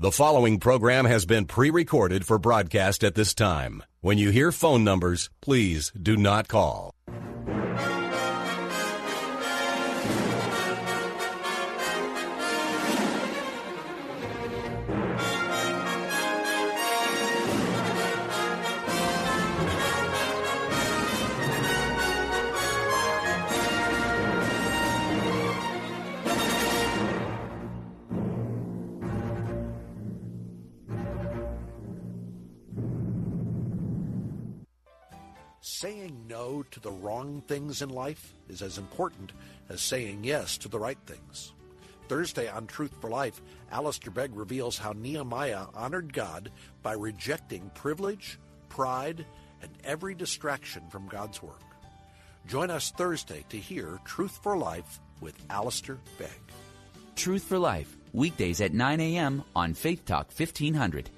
The following program has been pre-recorded for broadcast at this time. When you hear phone numbers, please do not call. To the wrong things in life is as important as saying yes to the right things. Thursday on Truth for Life, Alistair Begg reveals how Nehemiah honored God by rejecting privilege, pride, and every distraction from God's work. Join us Thursday to hear Truth for Life with Alistair Begg. Truth for Life, weekdays at 9 a.m. on Faith Talk 1500.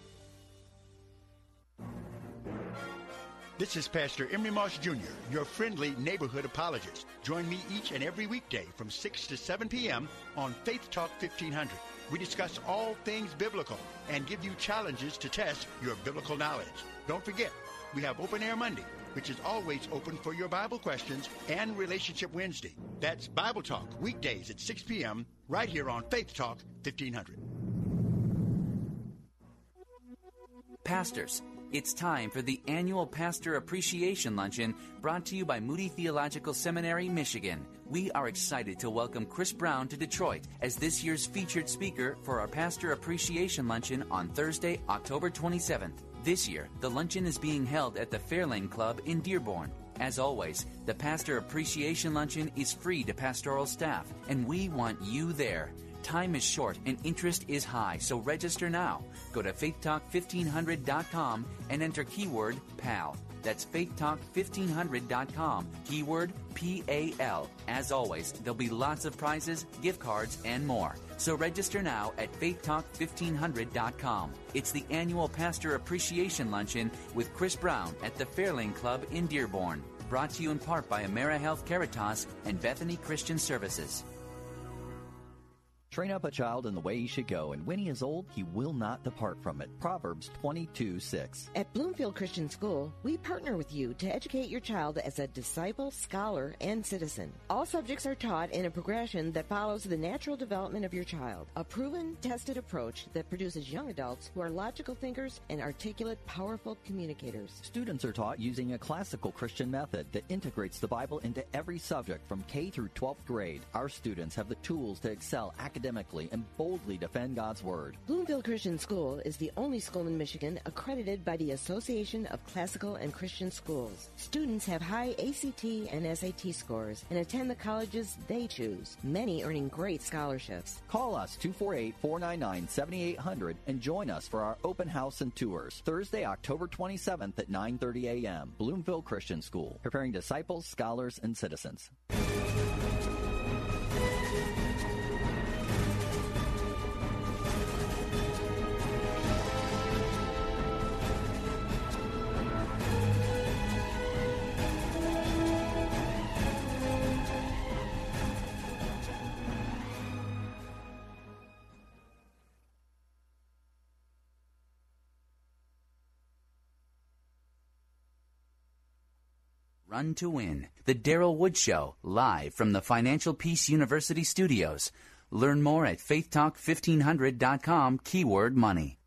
This is Pastor Emery Moss Jr., your friendly neighborhood apologist. Join me each and every weekday from 6 to 7 p.m. on Faith Talk 1500. We discuss all things biblical and give you challenges to test your biblical knowledge. Don't forget, we have Open Air Monday, which is always open for your Bible questions, and Relationship Wednesday. That's Bible Talk, weekdays at 6 p.m., right here on Faith Talk 1500. Pastors, it's time for the annual Pastor Appreciation Luncheon brought to you by Moody Theological Seminary, Michigan. We are excited to welcome Chris Brown to Detroit as this year's featured speaker for our Pastor Appreciation Luncheon on Thursday, October 27th. This year, the luncheon is being held at the Fairlane Club in Dearborn. As always, the Pastor Appreciation Luncheon is free to pastoral staff, and we want you there. Time is short and interest is high, so register now. Go to faithtalk1500.com and enter keyword PAL. That's faithtalk1500.com, keyword PAL. As always, there'll be lots of prizes, gift cards, and more. So register now at faithtalk1500.com. It's the annual Pastor Appreciation Luncheon with Chris Brown at the Fairlane Club in Dearborn. Brought to you in part by AmeriHealth Caritas and Bethany Christian Services. Train up a child in the way he should go, and when he is old, he will not depart from it. Proverbs 22 6. At Bloomfield Christian School, we partner with you to educate your child as a disciple, scholar, and citizen. All subjects are taught in a progression that follows the natural development of your child. A proven, tested approach that produces young adults who are logical thinkers and articulate, powerful communicators. Students are taught using a classical Christian method that integrates the Bible into every subject from K through 12th grade. Our students have the tools to excel academically academically and boldly defend God's Word. Bloomfield Christian School is the only school in Michigan accredited by the Association of Classical and Christian Schools. Students have high ACT and SAT scores and attend the colleges they choose, many earning great scholarships. Call us 248 499 7800 and join us for our open house and tours Thursday, October 27th at 9:30 a.m. Bloomfield Christian School, preparing disciples, scholars, and citizens. Run to Win, The Daryl Wood Show, live from the Financial Peace University studios. Learn more at faithtalk1500.com, keyword money.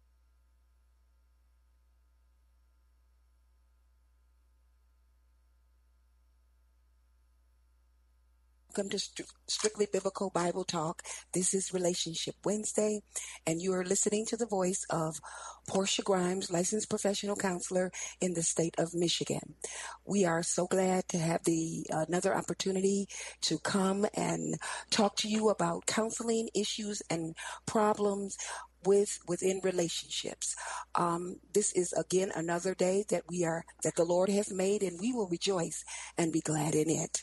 Welcome to Strictly Biblical Bible Talk. This is Relationship Wednesday, and you are listening to the voice of Portia Grimes, licensed professional counselor in the state of Michigan. We are so glad to have the another opportunity to come and talk to you about counseling issues and problems with within relationships. Um, this is again another day that we are that the Lord has made, and we will rejoice and be glad in it.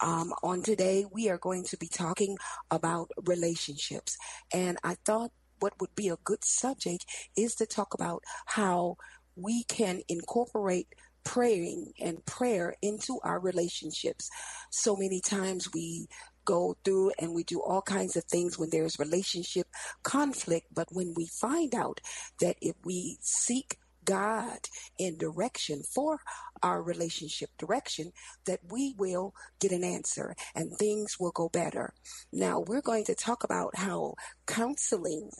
Um, on today, we are going to be talking about relationships, and I thought what would be a good subject is to talk about how we can incorporate praying and prayer into our relationships. So many times we go through and we do all kinds of things when there's relationship conflict. But when we find out that if we seek God in direction for our relationship direction, that we will get an answer and things will go better. Now, we're going to talk about how counseling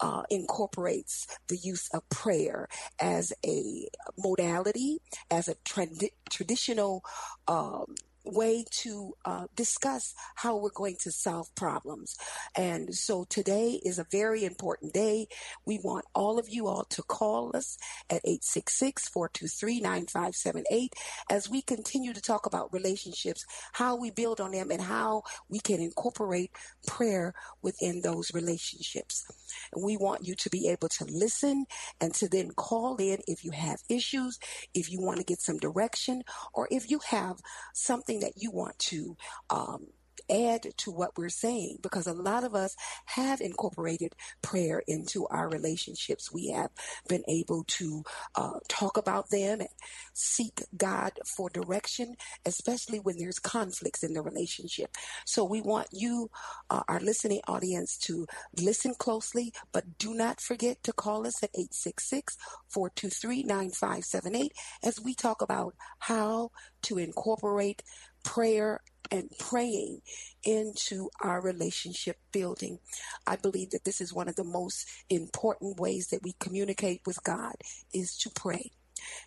uh, incorporates the use of prayer as a modality, as a trad- traditional um, way to uh, discuss how we're going to solve problems. And so today is a very important day. We want all of you all to call us at 866-423-9578 as we continue to talk about relationships, how we build on them and how we can incorporate prayer within those relationships. And we want you to be able to listen and to then call in if you have issues, if you want to get some direction, or if you have something that you want to um, add to what we're saying because a lot of us have incorporated prayer into our relationships. We have been able to uh, talk about them and seek God for direction, especially when there's conflicts in the relationship. So we want you, uh, our listening audience, to listen closely, but do not forget to call us at 866 423 9578 as we talk about how to incorporate prayer and praying into our relationship building. I believe that this is one of the most important ways that we communicate with God is to pray.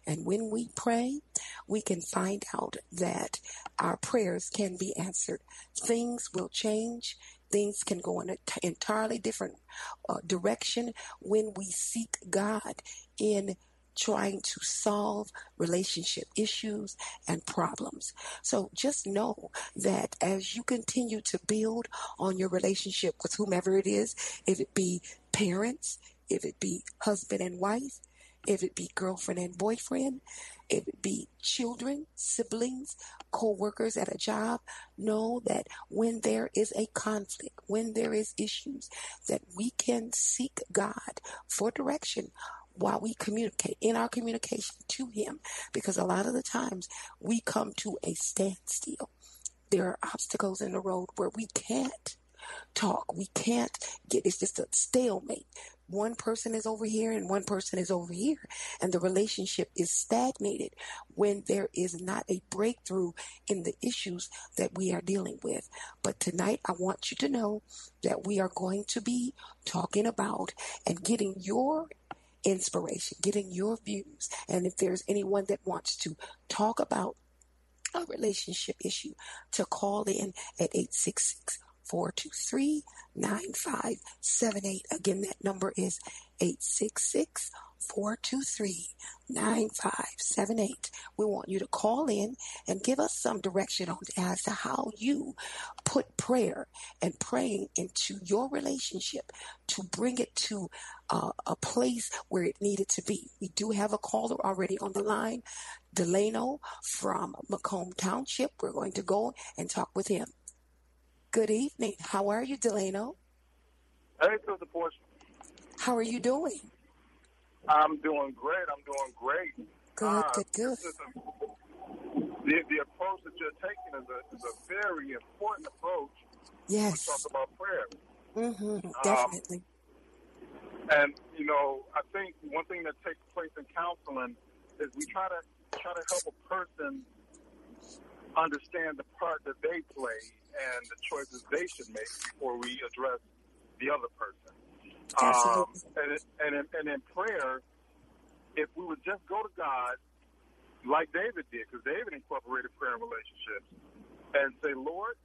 And when we pray, we can find out that our prayers can be answered. Things will change. Things can go in an entirely different uh, direction when we seek God in trying to solve relationship issues and problems. So just know that as you continue to build on your relationship with whomever it is, if it be parents, if it be husband and wife, if it be girlfriend and boyfriend, if it be children, siblings, co-workers at a job, know that when there is a conflict, when there is issues, that we can seek God for direction while we communicate in our communication to him because a lot of the times we come to a standstill. There are obstacles in the road where we can't talk. We can't get it's just a stalemate. One person is over here and one person is over here and the relationship is stagnated when there is not a breakthrough in the issues that we are dealing with. But tonight i want you to know that we are going to be talking about and getting your inspiration, getting your views. And if there's anyone that wants to talk about a relationship issue, to call in at 866 423 9578. Again, that number is 866 423 9578. We want you to call in and give us some direction on as to how you put prayer and praying into your relationship to bring it to uh, a place where it needed to be. We do have a caller already on the line, Delano from Macomb Township. We're going to go and talk with him. Good evening. How are you, Delano? Hey, Sister Portia. How are you doing? I'm doing great. I'm doing great. Good, uh, good, good. The, the approach that you're taking is a, is a very important approach. Yes. We talk about prayer. Mm-hmm, Um, definitely. And you know, I think one thing that takes place in counseling is we try to try to help a person understand the part that they play and the choices they should make before we address the other person. Um, and, it- and, in, and in prayer, if we would just go to God like David did, because David incorporated prayer in relationships, and say, Lord,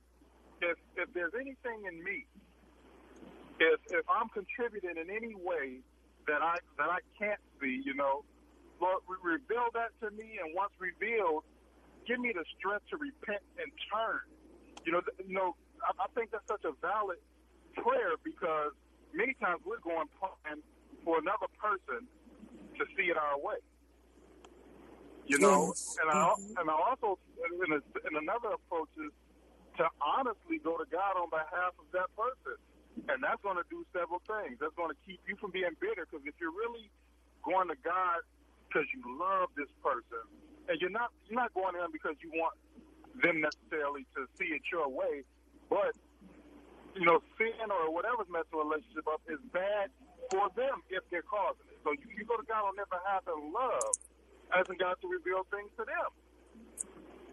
if if there's anything in me, if if I'm contributing in any way that I that I can't see, you know, Lord, re- reveal that to me, and once revealed, give me the strength to repent and turn. You know, th- you know, I, I think that's such a valid prayer because many times we're going plan for another person to see it our way. You know, Yes. and I mm-hmm. and I also in, a, in another approach is to honestly go to God on behalf of that person, and that's going to do several things. That's going to keep you from being bitter because if you're really going to God because you love this person, and you're not you're not going to Him because you want them necessarily to see it your way, but you know, sin or whatever's messing a relationship up is bad for them if they're causing it. So you, you go to God on their behalf in love, asking God to reveal things to them.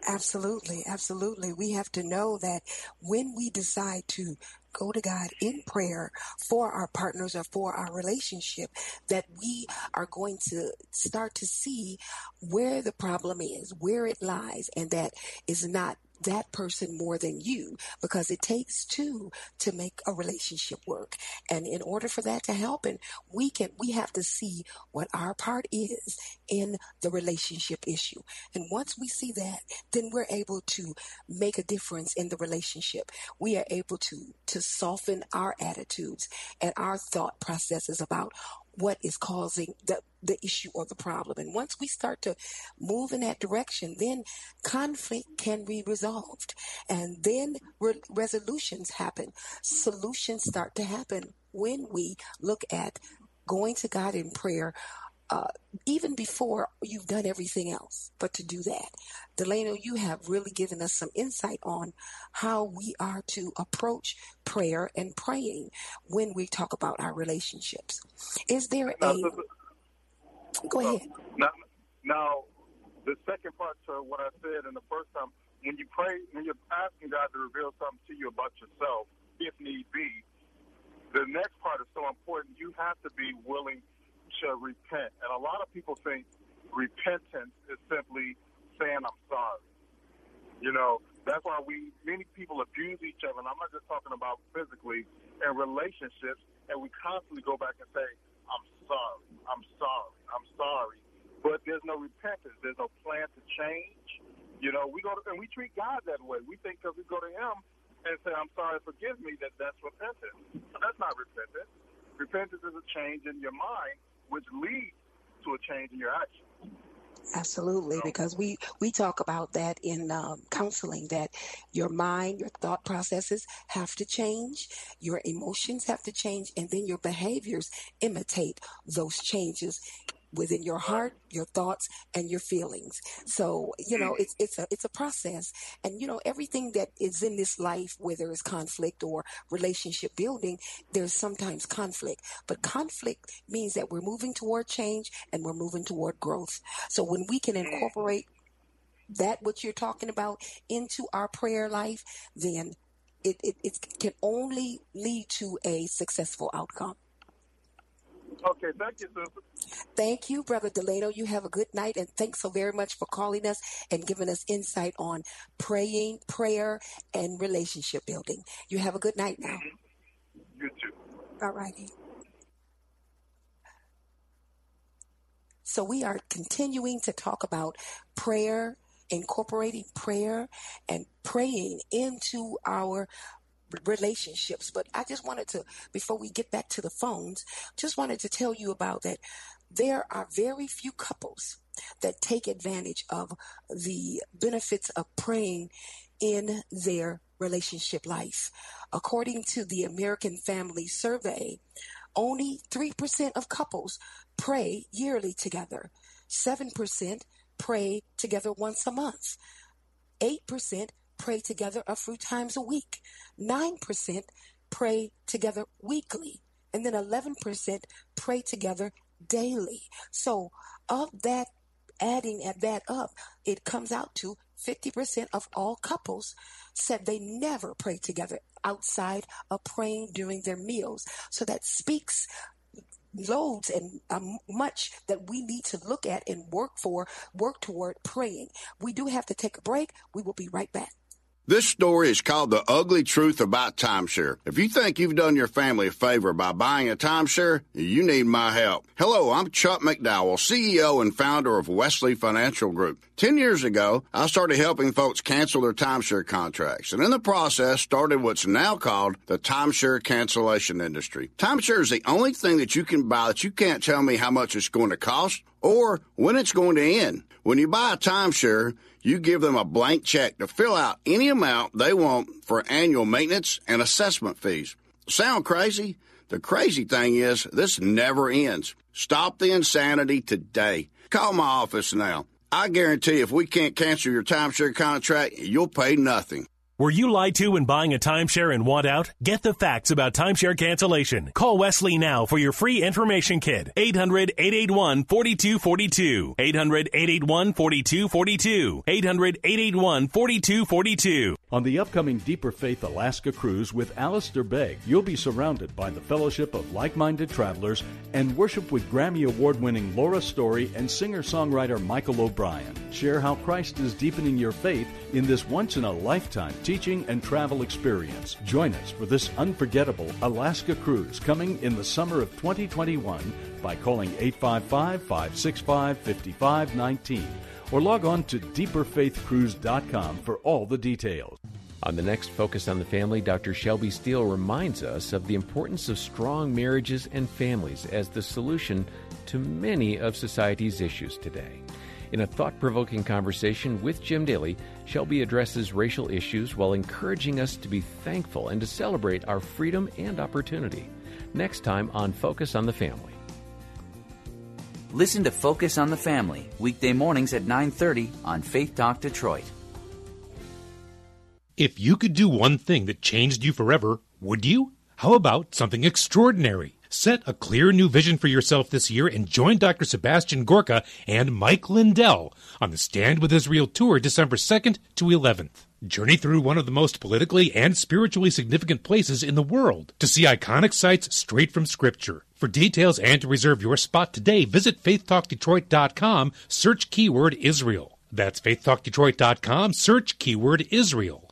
Absolutely, absolutely. We have to know that when we decide to go to God in prayer for our partners or for our relationship, that we are going to start to see where the problem is, where it lies, and that is not that person more than you because it takes two to make a relationship work. And in order for that to happen we can we have to see what our part is in the relationship issue. And once we see that then we're able to make a difference in the relationship. We are able to to soften our attitudes and our thought processes about what is causing the the issue or the problem. And once we start to move in that direction, then conflict can be resolved. And then re- resolutions happen. Solutions start to happen when we look at going to God in prayer, uh, even before you've done everything else, but to do that. Delano, you have really given us some insight on how we are to approach prayer and praying when we talk about our relationships. Is there Now, a, go ahead. Now, now, the second part to what I said in the first time, when you pray, when you're asking God to reveal something to you about yourself, if need be, the next part is so important. You have to be willing repent. And a lot of people think repentance is simply saying, I'm sorry. You know, that's why we, many people abuse each other. And I'm not just talking about physically in relationships. And we constantly go back and say, I'm sorry, I'm sorry, I'm sorry. But there's no repentance. There's no plan to change. You know, we go to, and we treat God that way. We think because we go to Him and say, I'm sorry, forgive me, that that's repentance. But that's not repentance. Repentance is a change in your mind, which leads to a change in your actions. Absolutely, because we we talk about that in um, counseling that your mind, your thought processes have to change, your emotions have to change, and then your behaviors imitate those changes within your heart, your thoughts, and your feelings. So you know it's it's a it's a process, and you know everything that is in this life, whether it's conflict or relationship building, there's sometimes conflict. But conflict means that we're moving toward change and we're moving toward growth. So when we can mm. incorporate that what you're talking about into our prayer life, then it, it, it can only lead to a successful outcome. Okay, thank you, sister. Thank you, Brother Delano. You have a good night, and thanks so very much for calling us and giving us insight on praying, prayer, and relationship building. You have a good night now. Mm-hmm. You too. All righty. So we are continuing to talk about prayer, incorporating prayer and praying into our relationships. But I just wanted to, before we get back to the phones, just wanted to tell you about that. There are very few couples that take advantage of the benefits of praying in their relationship life. According to the American Family Survey, only 3% of couples pray yearly together. 7% pray together once a month. 8% pray together a few times a week. 9% pray together weekly. And then 11% pray together daily. So, of that, adding at that up, it comes out to 50% of all couples said they never pray together outside of praying during their meals. So that speaks loads and um, much that we need to look at and work for, work toward praying. We do have to take a break. We will be right back. This story is called The Ugly Truth About Timeshare. If you think you've done your family a favor by buying a timeshare, you need my help. Hello, I'm Chuck McDowell, CEO and founder of Wesley Financial Group. Ten years ago, I started helping folks cancel their timeshare contracts, and in the process started what's now called the timeshare cancellation industry. Timeshare is the only thing that you can buy that you can't tell me how much it's going to cost or when it's going to end. When you buy a timeshare, you give them a blank check to fill out any amount they want for annual maintenance and assessment fees. Sound crazy? The crazy thing is, this never ends. Stop the insanity today. Call my office now. I guarantee if we can't cancel your timeshare contract, you'll pay nothing. Were you lied to when buying a timeshare and want out? Get the facts about timeshare cancellation. Call Wesley now for your free information kit. 800 881 4242. 800 881 4242. 800 881 4242. On the upcoming Deeper Faith Alaska cruise with Alistair Begg, you'll be surrounded by the fellowship of like minded travelers and worship with Grammy Award winning Laura Story and singer songwriter Michael O'Brien. Share how Christ is deepening your faith in this once in a lifetime teaching and travel experience. Join us for this unforgettable Alaska cruise coming in the summer of 2021 by calling 855 565 5519 or log on to deeperfaithcruise.com for all the details. On the next Focus on the Family, Dr. Shelby Steele reminds us of the importance of strong marriages and families as the solution to many of society's issues today. In a thought provoking conversation with Jim Daly, Shelby addresses racial issues while encouraging us to be thankful and to celebrate our freedom and opportunity. Next time on Focus on the Family. Listen to Focus on the Family weekday mornings at 9:30 on Faith Talk Detroit. If you could do one thing that changed you forever, would you? How about something extraordinary? Set a clear new vision for yourself this year and join Dr. Sebastian Gorka and Mike Lindell on the Stand with Israel tour December 2nd to 11th. Journey through one of the most politically and spiritually significant places in the world to see iconic sites straight from Scripture. For details and to reserve your spot today, visit faithtalkdetroit.com, search keyword Israel. That's faithtalkdetroit.com, search keyword Israel.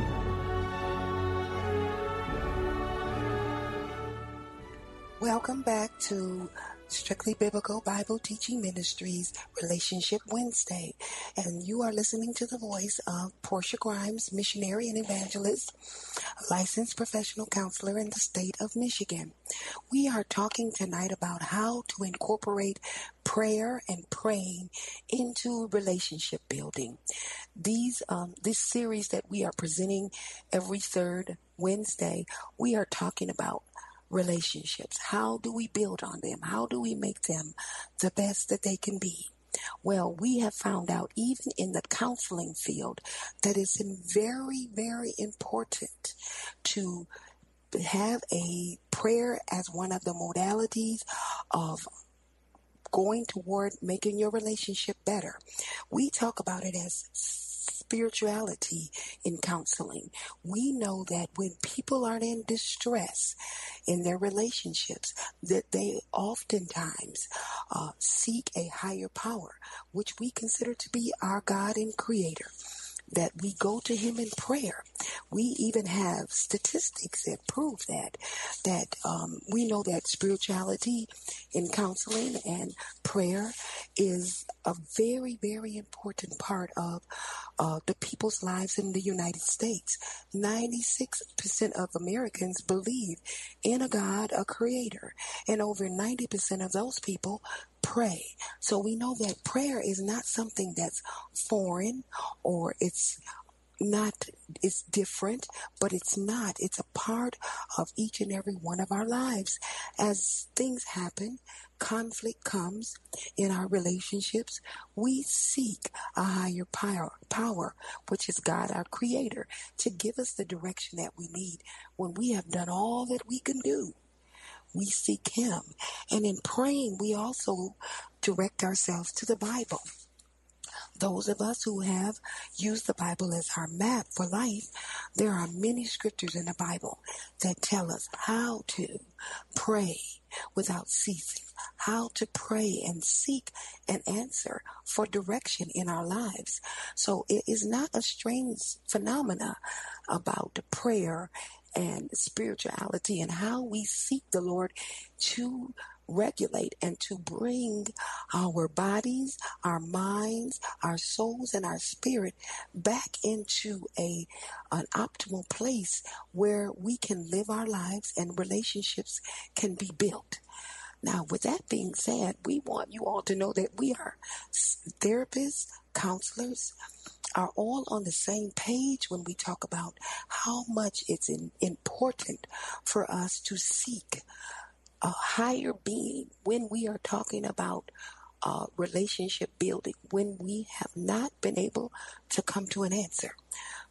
Welcome back to Strictly Biblical Bible Teaching Ministries Relationship Wednesday. And you are listening to the voice of Portia Grimes, missionary and evangelist, licensed professional counselor in the state of Michigan. We are talking tonight about how to incorporate prayer and praying into relationship building. These um, this series that we are presenting every third Wednesday, we are talking about relationships? How do we build on them? How do we make them the best that they can be? Well, we have found out even in the counseling field that it's very, very important to have a prayer as one of the modalities of going toward making your relationship better. We talk about it as spirituality in counseling. We know that when people are in distress in their relationships, that they oftentimes uh, seek a higher power, which we consider to be our God and Creator that we go to him in prayer. We even have statistics that prove that. That um, we know that spirituality in counseling and prayer is a very, very important part of uh, the people's lives in the United States. 96% of Americans believe in a God, a creator, and over 90% of those people pray. So we know that prayer is not something that's foreign or it's not it's different but it's not. It's a part of each and every one of our lives. As things happen conflict comes in our relationships we seek a higher power power which is God our creator to give us the direction that we need when we have done all that we can do we seek Him. And in praying, we also direct ourselves to the Bible. Those of us who have used the Bible as our map for life, there are many scriptures in the Bible that tell us how to pray without ceasing, how to pray and seek an answer for direction in our lives. So it is not a strange phenomena about prayer and spirituality and how we seek the Lord to regulate and to bring our bodies, our minds, our souls, and our spirit back into a an optimal place where we can live our lives and relationships can be built. Now, with that being said, we want you all to know that we are therapists, counselors, are all on the same page when we talk about how much it's in, important for us to seek a higher being when we are talking about uh, relationship building, when we have not been able to come to an answer.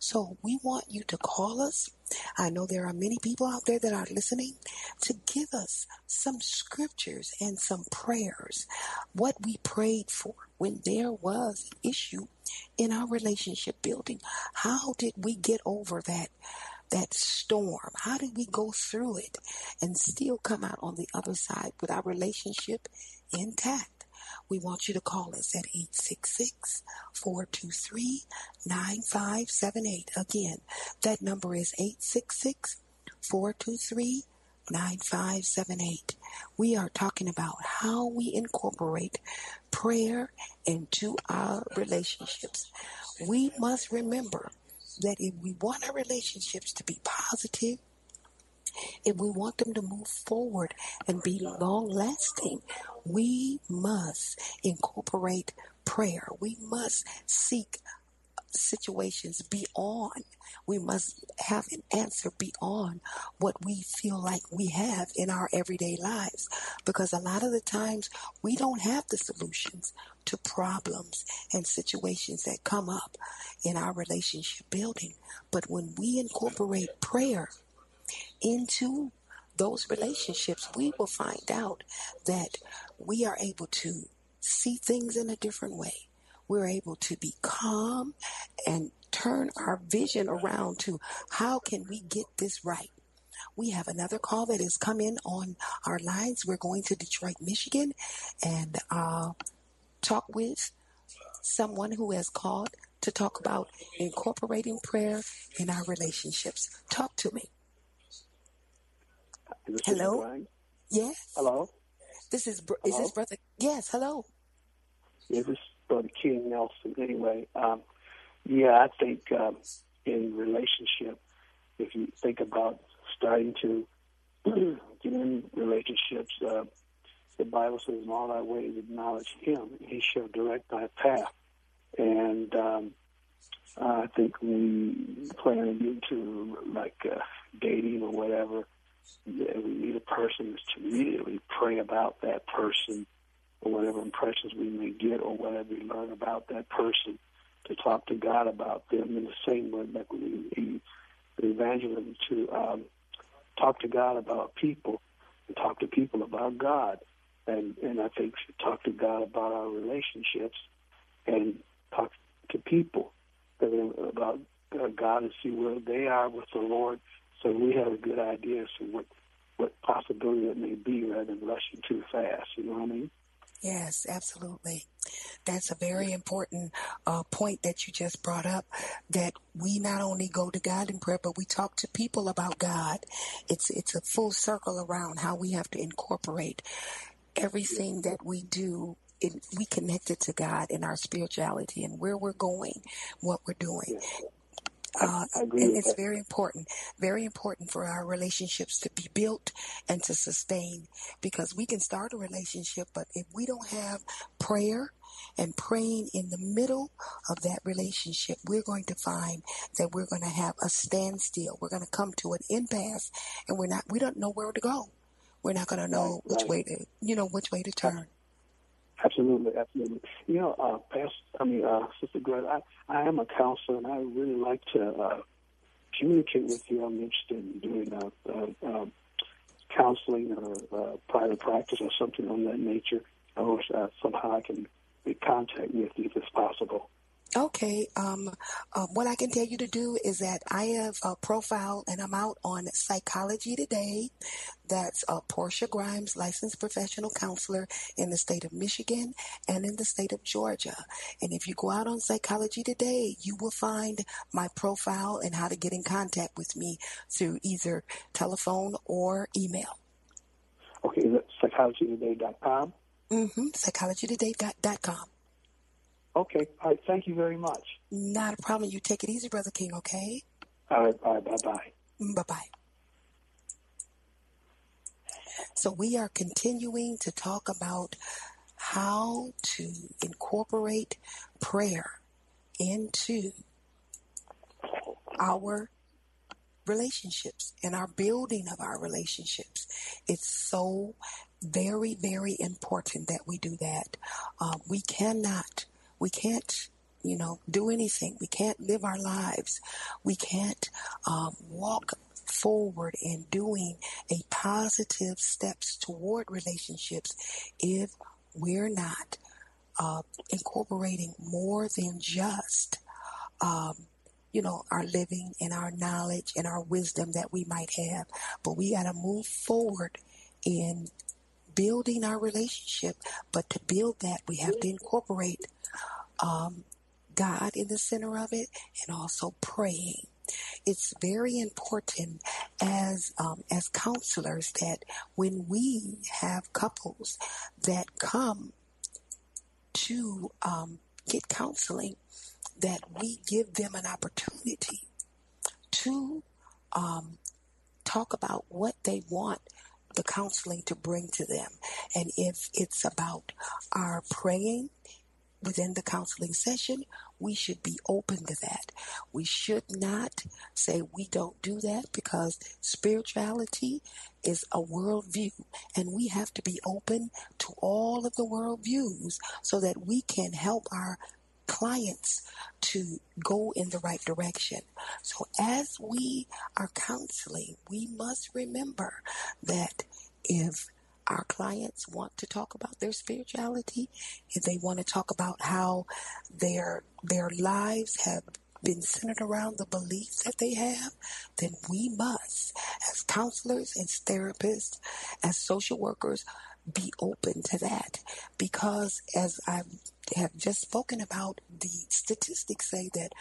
So we want you to call us. I know there are many people out there that are listening to give us some scriptures and some prayers, what we prayed for when there was an issue in our relationship building. How did we get over that? That storm? How did we go through it and still come out on the other side with our relationship intact? We want you to call us at 866-423-9578. Again, that number is 866-423-9578. We are talking about how we incorporate prayer into our relationships. We must remember that if we want our relationships to be positive, if we want them to move forward and be long lasting, we must incorporate prayer. We must seek situations beyond. We must have an answer beyond what we feel like we have in our everyday lives. Because a lot of the times we don't have the solutions to problems and situations that come up in our relationship building. But when we incorporate prayer into those relationships, we will find out that we are able to see things in a different way. We're able to be calm and turn our vision around to how can we get this right. We have another call that has come in on our lines. We're going to Detroit, Michigan, and uh, talk with someone who has called to talk about incorporating prayer in our relationships. Talk to me. Hello. Yes. Hello. This is br- is this brother? Yes. Hello. Yeah, this is brother King Nelson. Anyway, um, yeah, I think um, in relationship, if you think about starting to get in relationships, uh, the Bible says, "In all thy ways acknowledge Him; He shall direct thy path." And um, I think we plan into like uh, dating or whatever we need a person is to immediately pray about that person or whatever impressions we may get or whatever we learn about that person to talk to God about them in the same way like we evangelism to um, talk to God about people and talk to people about God. And, and I think talk to God about our relationships and talk to people about God and see where they are with the Lord so we have a good idea as to what, what possibility it may be rather than rushing too fast. You know what I mean? Yes, absolutely. That's a very important uh, point that you just brought up. That we not only go to God in prayer, but we talk to people about God. It's it's a full circle around how we have to incorporate everything that we do. It, we connect it to God in our spirituality and where we're going, what we're doing. Uh, and it's very important, very important for our relationships to be built and to sustain because we can start a relationship, but if we don't have prayer and praying in the middle of that relationship, we're going to find that we're going to have a standstill. We're going to come to an impasse and we're not, we don't know where to go. We're not going to know which way to, you know, which way to turn. Absolutely, absolutely. You know, uh, Pastor, I mean, uh, Sister Greta, I, I am a counselor, and I really like to uh, communicate with you. I'm interested in doing uh, uh, um, counseling or uh, private practice or something on that nature. I wish uh, somehow I can make contact with you if it's possible. Okay. Um, uh, what I can tell you to do is that I have a profile and I'm out on Psychology Today. That's uh, Portia Grimes, licensed professional counselor in the state of Michigan and in the state of Georgia. And if you go out on Psychology Today, you will find my profile and how to get in contact with me through either telephone or email. Okay, is it psychologytoday.com? Mm-hmm, psychologytoday.com. Okay. All right. Thank you very much. Not a problem. You take it easy, Brother King, okay? All right. All right. Bye bye. Bye bye. So, we are continuing to talk about how to incorporate prayer into our relationships and our building of our relationships. It's so very, very important that we do that. Uh, we cannot we can't, you know, do anything. We can't live our lives. We can't um, walk forward in doing a positive steps toward relationships if we're not uh, incorporating more than just um, you know, our living and our knowledge and our wisdom that we might have. But we got to move forward in building our relationship. But to build that, we have to incorporate um, God in the center of it and also praying. It's very important as um, as counselors that when we have couples that come to um, get counseling, that we give them an opportunity to um, talk about what they want the counseling to bring to them. And if it's about our praying within the counseling session, we should be open to that. We should not say we don't do that because spirituality is a worldview and we have to be open to all of the worldviews so that we can help our clients to go in the right direction. So as we are counseling, we must remember that if our clients want to talk about their spirituality, if they want to talk about how their their lives have been centered around the beliefs that they have, then we must, as counselors, as therapists, as social workers, be open to that. Because as I have just spoken about, the statistics say that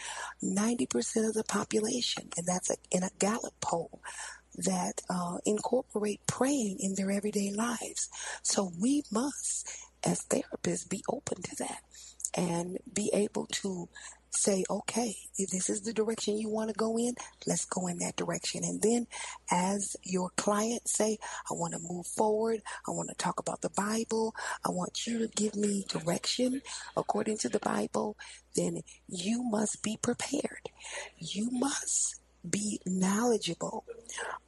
90% of the population, and that's a, in a Gallup poll, that uh, incorporate praying in their everyday lives. So we must, as therapists, be open to that and be able to say, okay, if this is the direction you want to go in, let's go in that direction. And then as your client say, I want to move forward. I want to talk about the Bible. I want you to give me direction according to the Bible. Then you must be prepared. You must be knowledgeable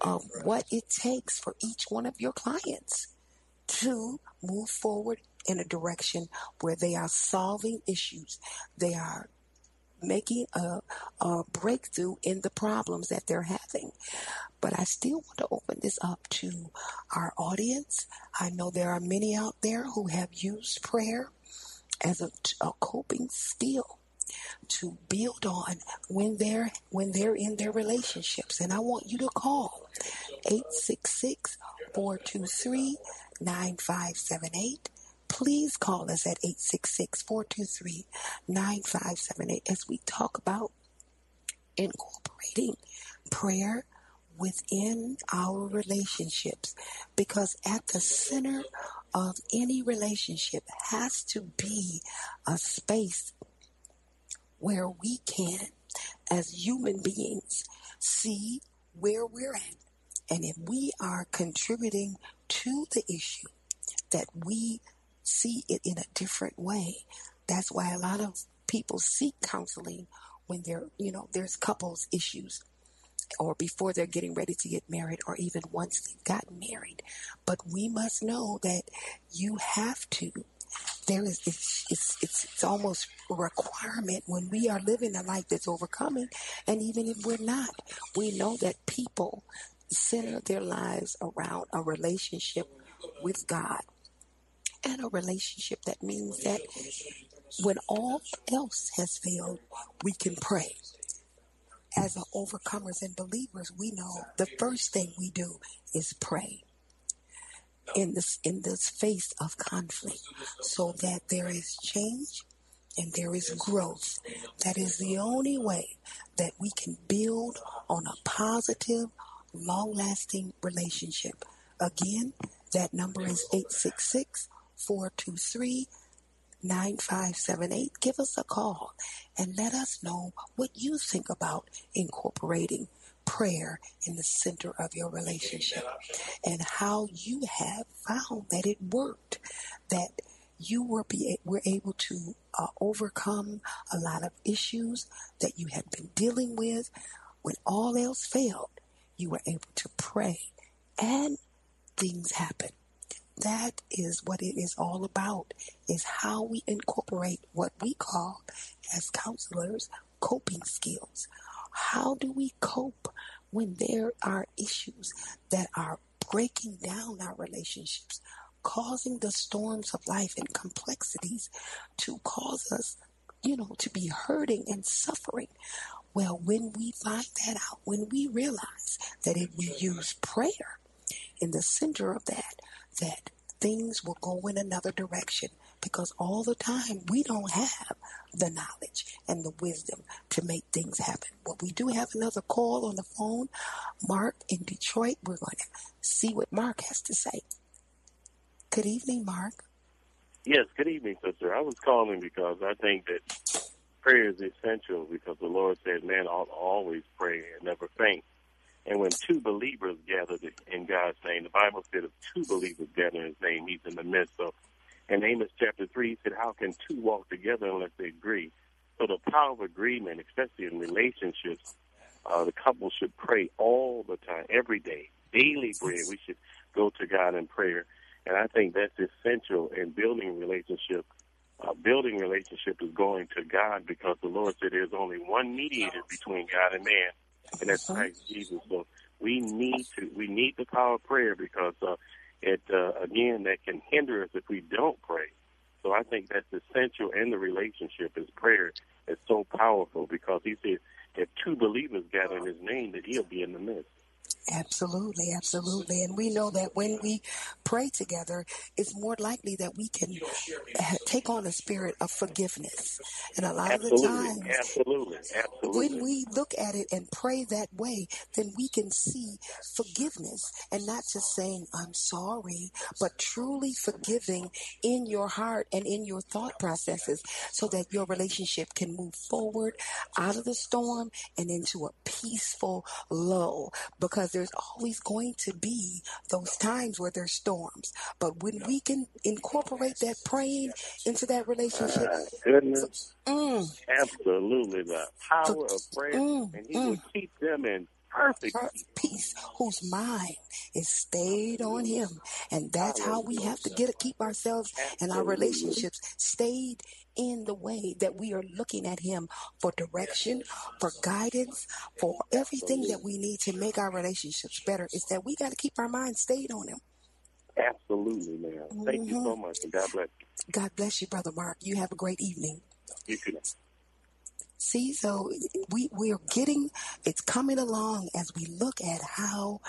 of what it takes for each one of your clients to move forward in a direction where they are solving issues. They are making a, a, breakthrough in the problems that they're having. But I still want to open this up to our audience. I know there are many out there who have used prayer as a, a coping skill to build on when they're when they're in their relationships. And I want you to call 866 423 9578 please call us at 866-423-9578 as we talk about incorporating prayer within our relationships. Because at the center of any relationship has to be a space where we can, as human beings, see where we're at. And if we are contributing to the issue, that we see it in a different way. That's why a lot of people seek counseling when they're, you know, there's couples issues or before they're getting ready to get married or even once they've gotten married. But we must know that you have to there is it's, it's it's it's almost a requirement when we are living a life that's overcoming and even if we're not we know that people center their lives around a relationship with God and a relationship that means that when all else has failed, we can pray. As overcomers and believers, we know the first thing we do is pray in this in this face of conflict so that there is change and there is growth. That is the only way that we can build on a positive, long lasting relationship. Again, that number is 866 423 9578. Give us a call and let us know what you think about incorporating prayer in the center of your relationship and how you have found that it worked, that you were be were able to uh, overcome a lot of issues that you had been dealing with. When all else failed, you were able to pray and things happen. That is what it is all about, is how we incorporate what we call, as counselors, coping skills. How do we cope when there are issues that are breaking down our relationships, causing the storms of life and complexities to cause us, you know, to be hurting and suffering? Well, when we find that out, when we realize that if we use prayer in the center of that, that things will go in another direction because all the time we don't have the knowledge and the wisdom to make things happen. But we do have another call on the phone. Mark in Detroit. We're going to see what Mark has to say. Good evening, Mark. Yes, good evening, sister. I was calling because I think that prayer is essential because the Lord said man ought to always pray and never faint. And when two believers gathered in God's name, the Bible said if two believers gather in his name, he's in the midst of. And Amos chapter 3 he said, how can two walk together unless they agree? So the power of agreement, especially in relationships, uh, the couple should pray all the time, every day, daily prayer. We should go to God in prayer. And I think that's essential in building relationship. Uh, building relationship is going to God because the Lord said there's only one mediator between God and man, and that's Christ Jesus. So we need to we need the power of prayer because uh, it uh, again that can hinder us if we don't pray. So I think that's essential in the relationship is prayer. It's so powerful because he said if two believers gather in his name that he'll be in the midst. Absolutely, absolutely. And we know that when we pray together, it's more likely that we can eh, take on a spirit of forgiveness. And a lot absolutely, of the time, absolutely, absolutely. when we look at it and pray that way, then we can see forgiveness and not just saying, I'm sorry, but truly forgiving in your heart and in your thought processes so that your relationship can move forward out of the storm and into a peaceful lull. Because there's always going to be those times where there's storms. But when we can incorporate that praying into that relationship, uh, goodness, mm, absolutely the power of prayer, mm, and He will mm. keep them in perfect peace, whose mind is stayed on Him. And that's how we have to get to keep ourselves and our relationships stayed in the way that we are looking at Him for direction, for guidance, for everything that we need to make our relationships better. Is that we got to keep our mind stayed on Him. Absolutely, ma'am. Thank you mm-hmm. so much, and God bless you. God bless you, Brother Mark. You have a great evening. You too. See, so we we're getting it's coming along as we look at how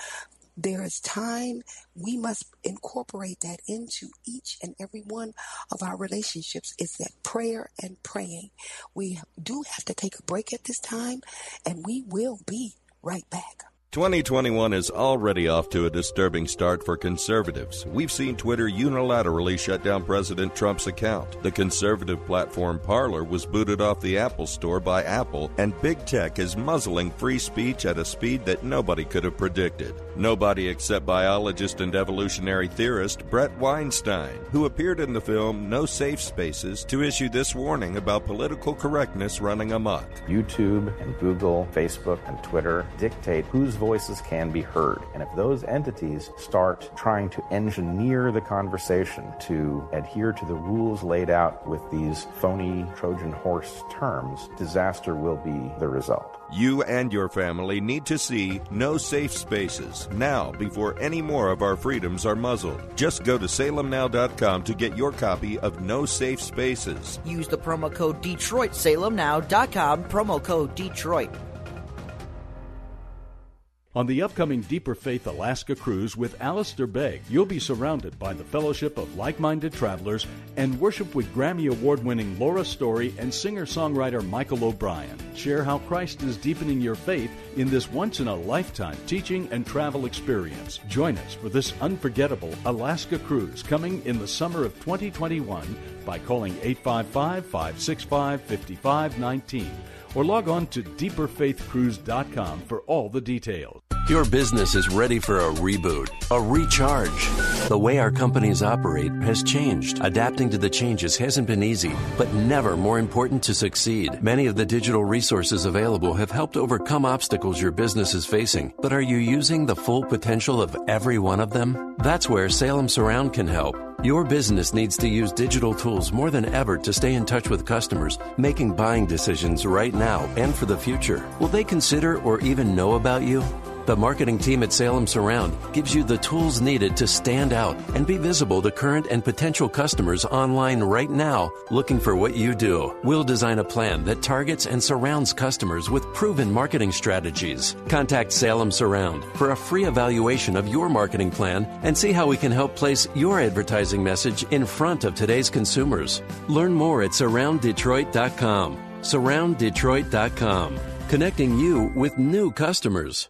there is time. We must incorporate that into each and every one of our relationships. Is that prayer and praying. We do have to take a break at this time and we will be right back 2021 is already off to a disturbing start for conservatives. We've seen Twitter unilaterally shut down President Trump's account. The conservative platform Parler was booted off the Apple Store by Apple, and big tech is muzzling free speech at a speed that nobody could have predicted. Nobody except biologist and evolutionary theorist Brett Weinstein, who appeared in the film No Safe Spaces to issue this warning about political correctness running amok. YouTube and Google, Facebook and Twitter dictate whose voices can be heard. And if those entities start trying to engineer the conversation to adhere to the rules laid out with these phony Trojan horse terms, disaster will be the result. You and your family need to see No Safe Spaces now before any more of our freedoms are muzzled. Just go to salemnow.com to get your copy of No Safe Spaces. Use the promo code Detroit, salemnow.com, promo code Detroit. On the upcoming Deeper Faith Alaska cruise with Alistair Begg, you'll be surrounded by the fellowship of like minded travelers and worship with Grammy Award winning Laura Story and singer songwriter Michael O'Brien. Share how Christ is deepening your faith in this once in a lifetime teaching and travel experience. Join us for this unforgettable Alaska cruise coming in the summer of 2021 by calling 855 565 5519 or log on to deeperfaithcruise.com for all the details. Your business is ready for a reboot, a recharge. The way our companies operate has changed. Adapting to the changes hasn't been easy, but never more important to succeed. Many of the digital resources available have helped overcome obstacles your business is facing, but are you using the full potential of every one of them? That's where Salem Surround can help. Your business needs to use digital tools more than ever to stay in touch with customers, making buying decisions right now and for the future. Will they consider or even know about you? The marketing team at Salem Surround gives you the tools needed to stand out and be visible to current and potential customers online right now looking for what you do. We'll design a plan that targets and surrounds customers with proven marketing strategies. Contact Salem Surround for a free evaluation of your marketing plan and see how we can help place your advertising message in front of today's consumers. Learn more at surrounddetroit.com. Surrounddetroit.com, connecting you with new customers.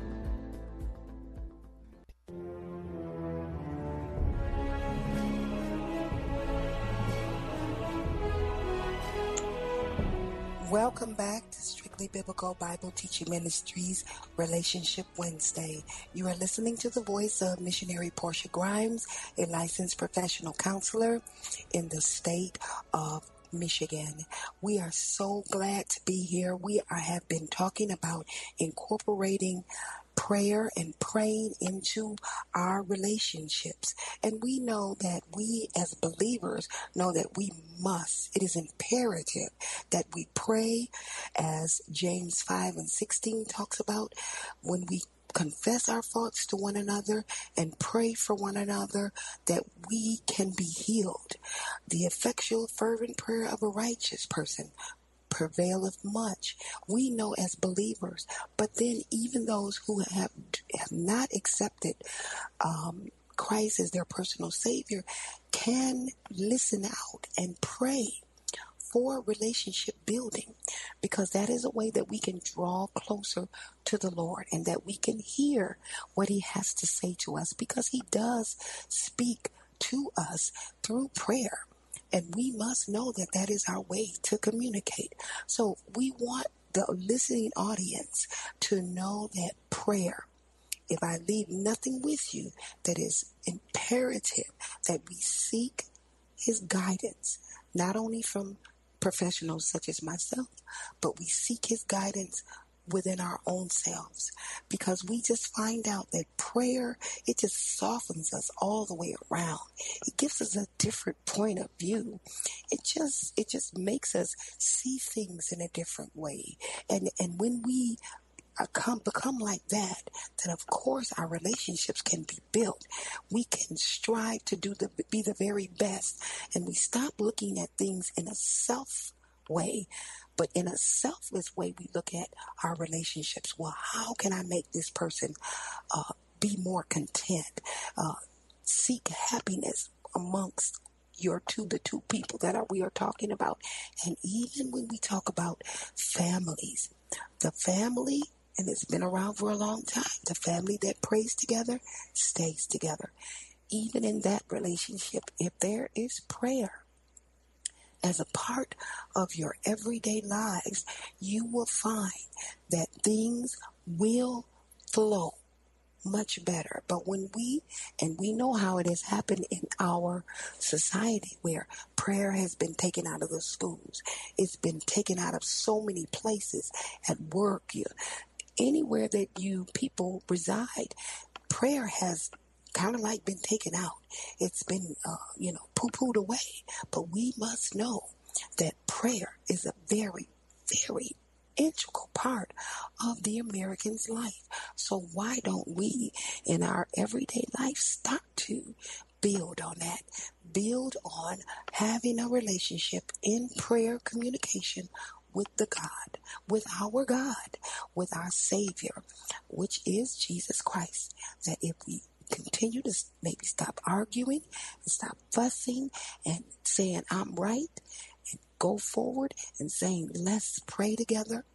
Welcome back to Strictly Biblical Bible Teaching Ministries Relationship Wednesday. You are listening to the voice of missionary Portia Grimes, a licensed professional counselor in the state of Michigan. We are so glad to be here. We are, have been talking about incorporating prayer and praying into our relationships. And we know that we as believers know that we must, it is imperative that we pray as James 5 and 16 talks about when we confess our faults to one another and pray for one another that we can be healed. The effectual fervent prayer of a righteous person prevaileth much. We know as believers, but then even those who have have not accepted um, Christ as their personal Savior can listen out and pray for relationship building because that is a way that we can draw closer to the Lord and that we can hear what He has to say to us because He does speak to us through prayer. And we must know that that is our way to communicate. So we want the listening audience to know that prayer, if I leave nothing with you, that is imperative that we seek His guidance, not only from professionals such as myself, but we seek His guidance within our own selves because we just find out that prayer it just softens us all the way around. It gives us a different point of view. It just it just makes us see things in a different way. And and when we uh, come become like that, then of course our relationships can be built. We can strive to do the be the very best, and we stop looking at things in a self way, but in a selfless way, we look at our relationships. Well, how can I make this person uh, be more content? Uh, seek happiness amongst your two, the two people that are, we are talking about. And even when we talk about families, the family, and it's been around for a long time, the family that prays together stays together. Even in that relationship, if there is prayer, as a part of your everyday lives, you will find that things will flow much better. But when we, and we know how it has happened in our society where prayer has been taken out of the schools, it's been taken out of so many places at work, you, anywhere that you people reside, prayer has kind of like been taken out. It's been, uh, you know, poo pooed away. But we must know that prayer is a very, very integral part of the American's life. So why don't we in our everyday life start to build on that? Build on having a relationship in prayer communication with the God, with our God, with our Savior, which is Jesus Christ. That if we continue to maybe stop arguing and stop fussing and saying I'm right and go forward and saying let's pray together,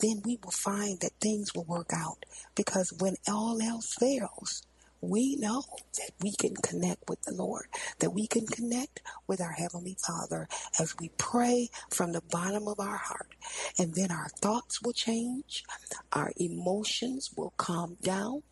then we will find that things will work out. Because when all else fails, we know that we can connect with the Lord, that we can connect with our Heavenly Father as we pray from the bottom of our heart. And then our thoughts will change, our emotions will calm down,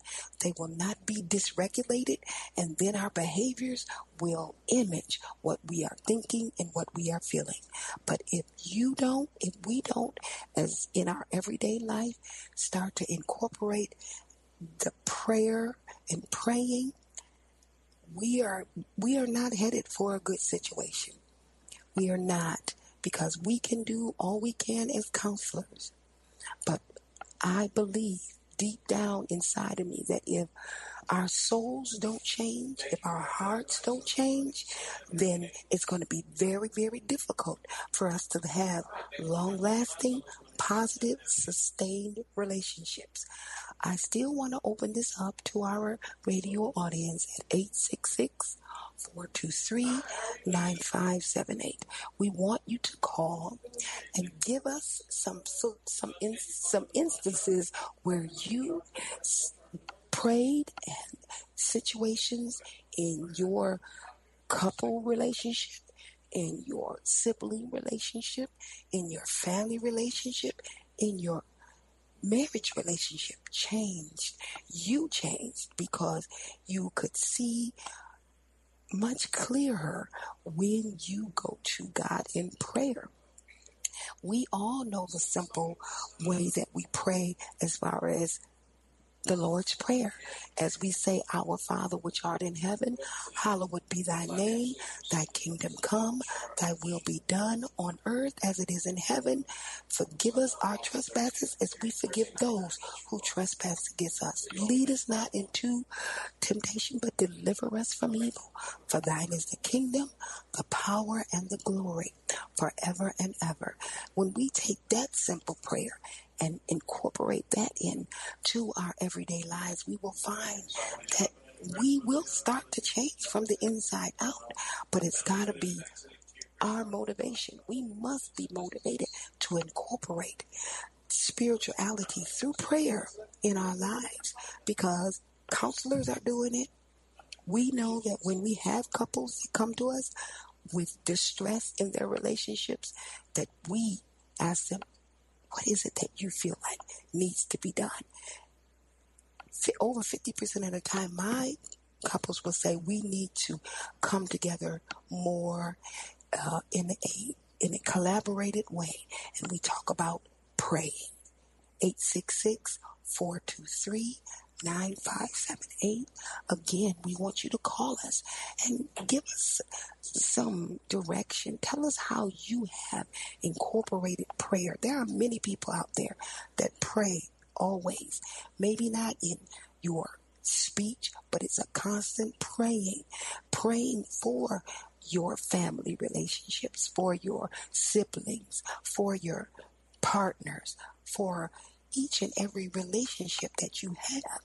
they will not be dysregulated, and then our behaviors will image what we are thinking and what we are feeling. But if you don't, if we don't, as in our everyday life, start to incorporate the prayer and praying, we are we are not headed for a good situation. We are not because we can do all we can as counselors. But I believe deep down inside of me that if our souls don't change, if our hearts don't change, then it's going to be very, very difficult for us to have long lasting, positive, sustained relationships. I still want to open this up to our radio audience at 866 423 9578. We want you to call and give us some some some instances where you prayed and situations in your couple relationship, in your sibling relationship, in your family relationship, in your marriage relationship changed. You changed because you could see much clearer when you go to God in prayer. We all know the simple way that we pray as far as the Lord's Prayer as we say, Our Father which art in heaven, hallowed be thy name, thy kingdom come, thy will be done on earth as it is in heaven. Forgive us our trespasses as we forgive those who trespass against us. Lead us not into temptation, but deliver us from evil. For thine is the kingdom, the power, and the glory forever and ever. When we take that simple prayer and incorporate that into our everyday lives, we will find that we will start to change from the inside out. But it's got to be our motivation. We must be motivated to incorporate spirituality through prayer in our lives because counselors are doing it. We know that when we have couples that come to us with distress in their relationships, that we ask them, what is it that you feel like needs to be done? Over 50% of the time, my couples will say we need to come together more uh, in a in a collaborated way, and we talk about praying. 866 423 9578. Again, we want you to call us and give us some direction. Tell us how you have incorporated prayer. There are many people out there that pray always. Maybe not in your speech, but it's a constant praying, praying for your family relationships, for your siblings, for your partners, for each and every relationship that you have,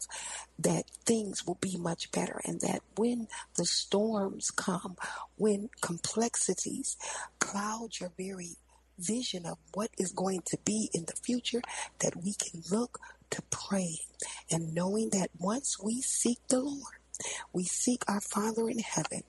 that things will be much better, and that when the storms come, when complexities cloud your very vision of what is going to be in the future, that we can look to praying and knowing that once we seek the Lord, we seek our Father in heaven,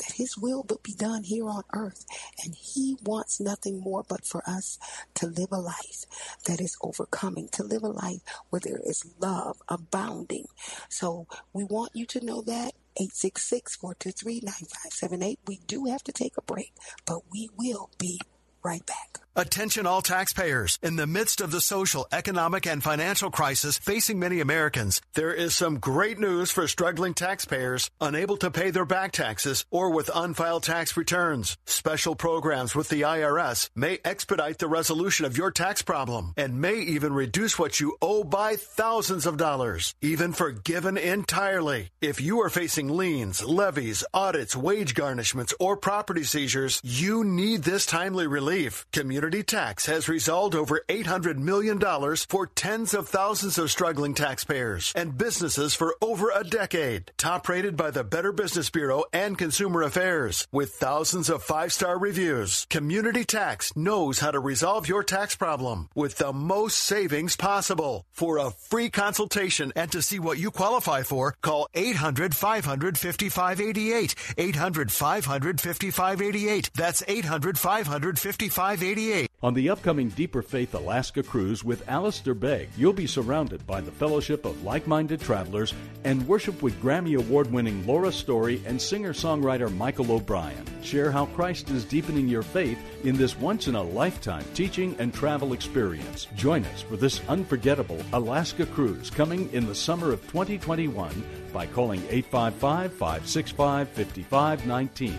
that His will will be done here on earth. And He wants nothing more but for us to live a life that is overcoming, to live a life where there is love abounding. So we want you to know that. 866-423-9578. We do have to take a break, but we will be right back. Attention all taxpayers. In the midst of the social, economic, and financial crisis facing many Americans, there is some great news for struggling taxpayers unable to pay their back taxes or with unfiled tax returns. Special programs with the IRS may expedite the resolution of your tax problem and may even reduce what you owe by thousands of dollars, even forgiven entirely. If you are facing liens, levies, audits, wage garnishments, or property seizures, you need this timely relief. Community Tax has resolved over $800 million for tens of thousands of struggling taxpayers and businesses for over a decade. Top rated by the Better Business Bureau and Consumer Affairs with thousands of five star reviews. Community Tax knows how to resolve your tax problem with the most savings possible. For a free consultation and to see what you qualify for, call 800 500 5588. 800 500 5588. That's 800 500 5588. On the upcoming Deeper Faith Alaska cruise with Alistair Begg, you'll be surrounded by the fellowship of like minded travelers and worship with Grammy Award winning Laura Story and singer songwriter Michael O'Brien. Share how Christ is deepening your faith in this once in a lifetime teaching and travel experience. Join us for this unforgettable Alaska cruise coming in the summer of 2021 by calling 855 565 5519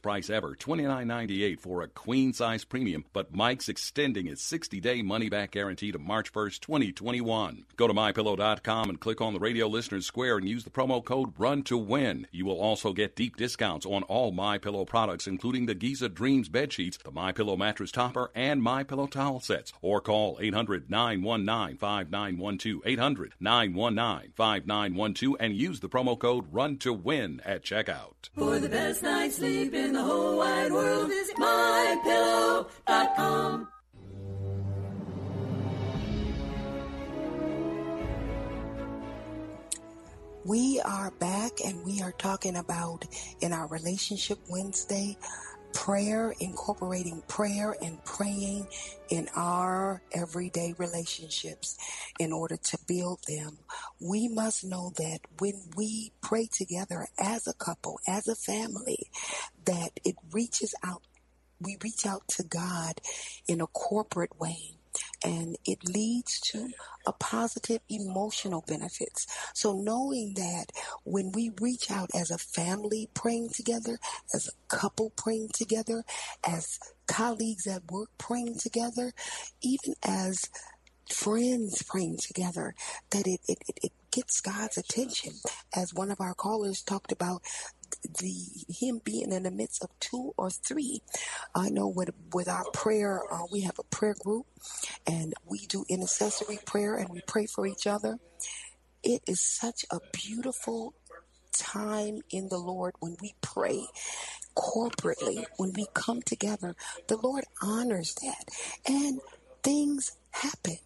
price ever, $29.98 for a queen size premium, but Mike's extending his 60 day money back guarantee to March 1st, 2021. Go to mypillow.com and click on the radio listeners square and use the promo code RUN to win. You will also get deep discounts on all My Pillow products, including the Giza Dreams bed sheets, the My Pillow mattress topper, and My Pillow towel sets. Or call 800 919 5912. 800 919 5912 and use the promo code RUN to win at checkout. For the best night's sleep in the whole wide world, visit mypillow.com. We are back and we are talking about in our Relationship Wednesday prayer, incorporating prayer and praying in our everyday relationships in order to build them. We must know that when we pray together as a couple, as a family, that it reaches out, we reach out to God in a corporate way and it leads to a positive emotional benefits. So knowing that when we reach out as a family praying together, as a couple praying together, as colleagues at work praying together, even as friends praying together, that it, it, it, it gets God's attention. As one of our callers talked about, the him being in the midst of two or three. I know with with our prayer, uh, we have a prayer group, and we do intercessory prayer, and we pray for each other. It is such a beautiful time in the Lord when we pray corporately, when we come together. The Lord honors that, and things happen.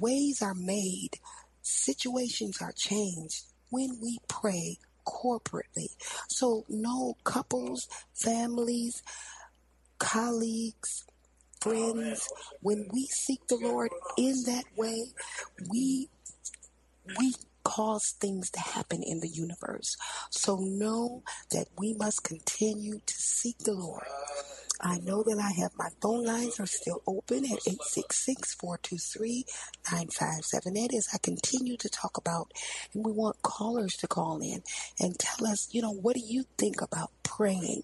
Ways are made, situations are changed when we pray corporately. So, no couples, families, colleagues, friends, when we seek the Lord in that way, we we cause things to happen in the universe. So know that we must continue to seek the Lord. I know that I have my phone lines are still open at 866-423-9578 as I continue to talk about and we want callers to call in and tell us, you know, what do you think about praying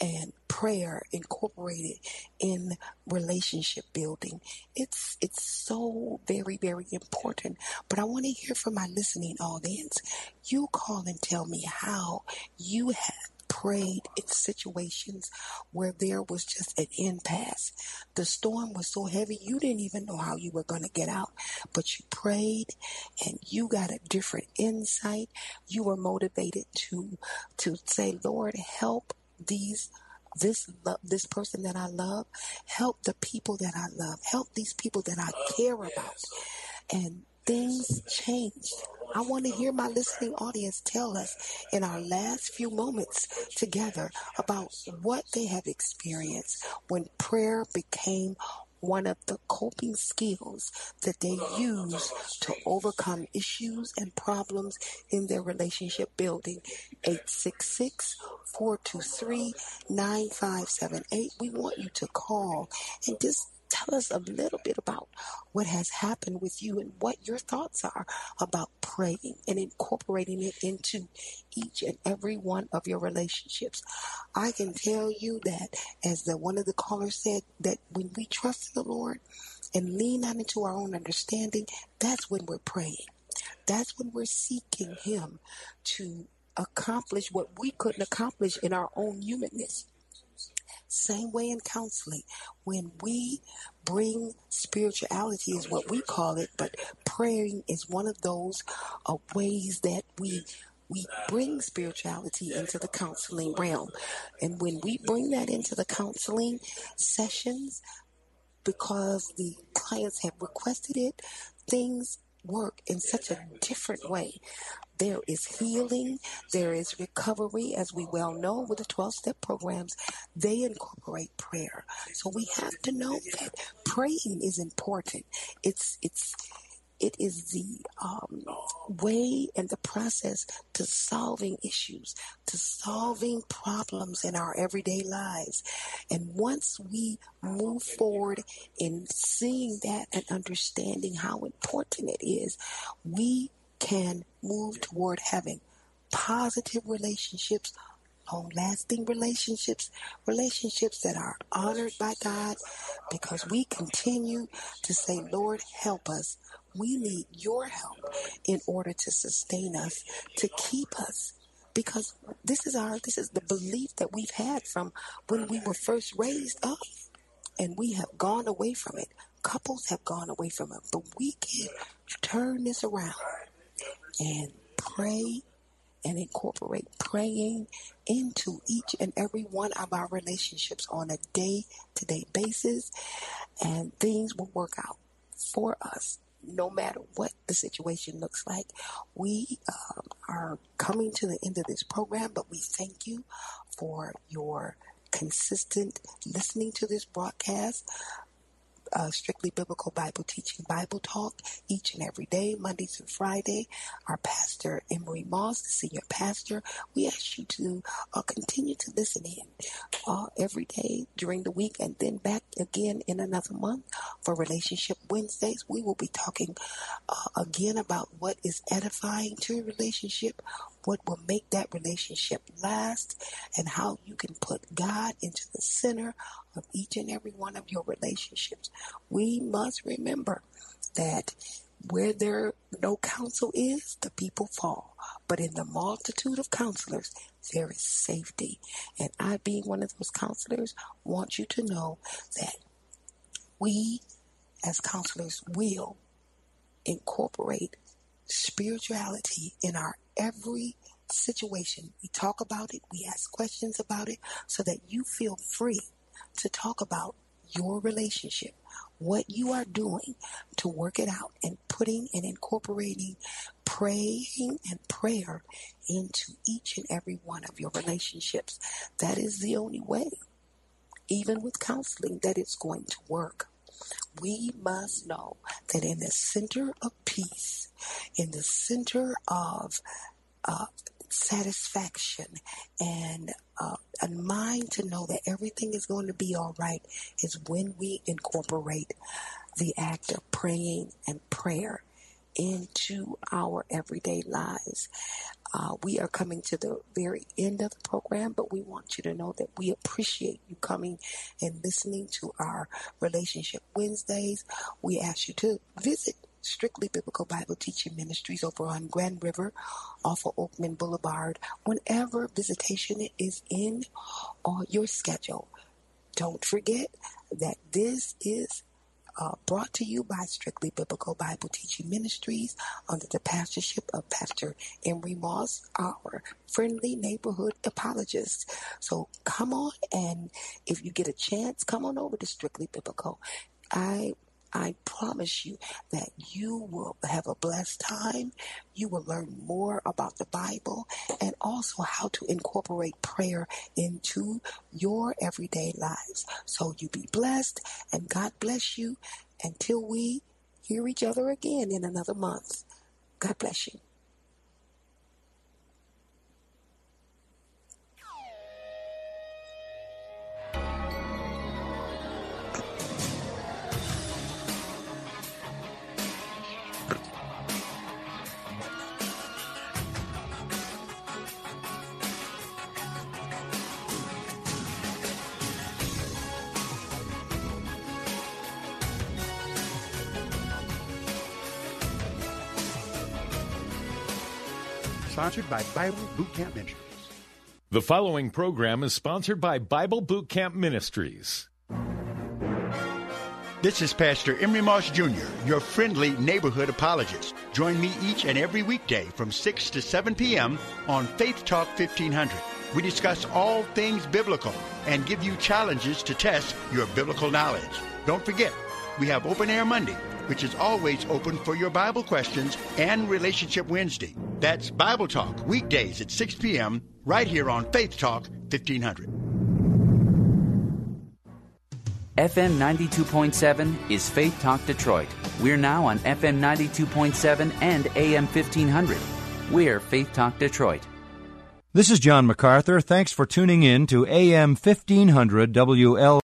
and prayer incorporated in relationship building. It's it's so very very important. But I want to hear from my listening audience. You call and tell me how you have prayed in situations where there was just an impasse. The storm was so heavy you didn't even know how you were going to get out, but you prayed and you got a different insight. You were motivated to to say, "Lord, help these this love, this person that I love, help the people that I love, help these people that I oh, care about." And things changed. I want to hear my listening audience tell us in our last few moments together about what they have experienced when prayer became one of the coping skills that they use to overcome issues and problems in their relationship building. 866 423 9578. We want you to call and just tell us a little bit about what has happened with you and what your thoughts are about praying and incorporating it into each and every one of your relationships. I can tell you that, as the one of the callers said, that when we trust the Lord and lean not into our own understanding, that's when we're praying. That's when we're seeking Him to accomplish what we couldn't accomplish in our own humanness. Same way in counseling. When we bring spirituality is what we call it, but praying is one of those uh, ways that we we bring spirituality into the counseling realm. And when we bring that into the counseling sessions, because the clients have requested it, things work in such a different way. There is healing, there is recovery, as we well know with the 12 step programs, they incorporate prayer. So we have to know that praying is important. It's, it's, it is the um, way and the process to solving issues, to solving problems in our everyday lives. And once we move forward in seeing that and understanding how important it is, we can move toward having positive relationships, long lasting relationships, relationships that are honored by God, because we continue to say, Lord, help us. We need your help in order to sustain us, to keep us. Because this is our, this is the belief that we've had from when we were first raised up and we have gone away from it. Couples have gone away from it, but we can turn this around and pray and incorporate praying into each and every one of our relationships on a day to day basis, and things will work out for us no matter what the situation looks like. We um, are coming to the end of this program, but we thank you for your consistent listening to this broadcast uh, Strictly Biblical Bible Teaching Bible Talk each and every day, Monday through Friday. Our pastor, Emery Moss, the senior pastor, we ask you to uh, continue to listen in uh, every day during the week and then back again in another month for Relationship Wednesdays. We will be talking uh, again about what is edifying to a relationship, what will make that relationship last, and how you can put God into the center of each and every one of your relationships. We must remember that where there no counsel is, the people fall. But in the multitude of counselors, there is safety. And I, being one of those counselors, want you to know that we, as counselors, will incorporate spirituality in our every situation. We talk about it, we ask questions about it, so that you feel free to talk about your relationship, what you are doing to work it out, and putting and incorporating praying and prayer into each and every one of your relationships. That is the only way, even with counseling, that it's going to work. We must know that in the center of peace, in the center of uh, satisfaction and uh, a mind to know that everything is going to be all right is when we incorporate the act of praying and prayer into our everyday lives. Uh, we are coming to the very end of the program, but we want you to know that we appreciate you coming and listening to our Relationship Wednesdays. We ask you to visit Strictly Biblical Bible Teaching Ministries over on Grand River off of Oakman Boulevard whenever visitation is in on your schedule. Don't forget that this is uh, brought to you by Strictly Biblical Bible Teaching Ministries under the pastorship of Pastor Emery Moss, our friendly neighborhood apologist. So come on, and if you get a chance, come on over to Strictly Biblical. I I promise you that you will have a blessed time. You will learn more about the Bible and also how to incorporate prayer into your everyday lives. So you be blessed and God bless you until we hear each other again in another month. God bless you. Sponsored by Bible Boot Camp Ministries. The following program is sponsored by Bible Boot Camp Ministries. This is Pastor Emery Moss Jr., your friendly neighborhood apologist. Join me each and every weekday from 6 to 7 p.m. on Faith Talk 1500. We discuss all things biblical and give you challenges to test your biblical knowledge. Don't forget, we have Open Air Monday which is always open for your Bible questions, and Relationship Wednesday. That's Bible Talk, weekdays at 6 p.m., right here on Faith Talk 1500. FM 92.7 is Faith Talk Detroit. We're now on FM 92.7 and AM 1500. We're Faith Talk Detroit. This is John MacArthur. Thanks for tuning in to AM 1500 WL.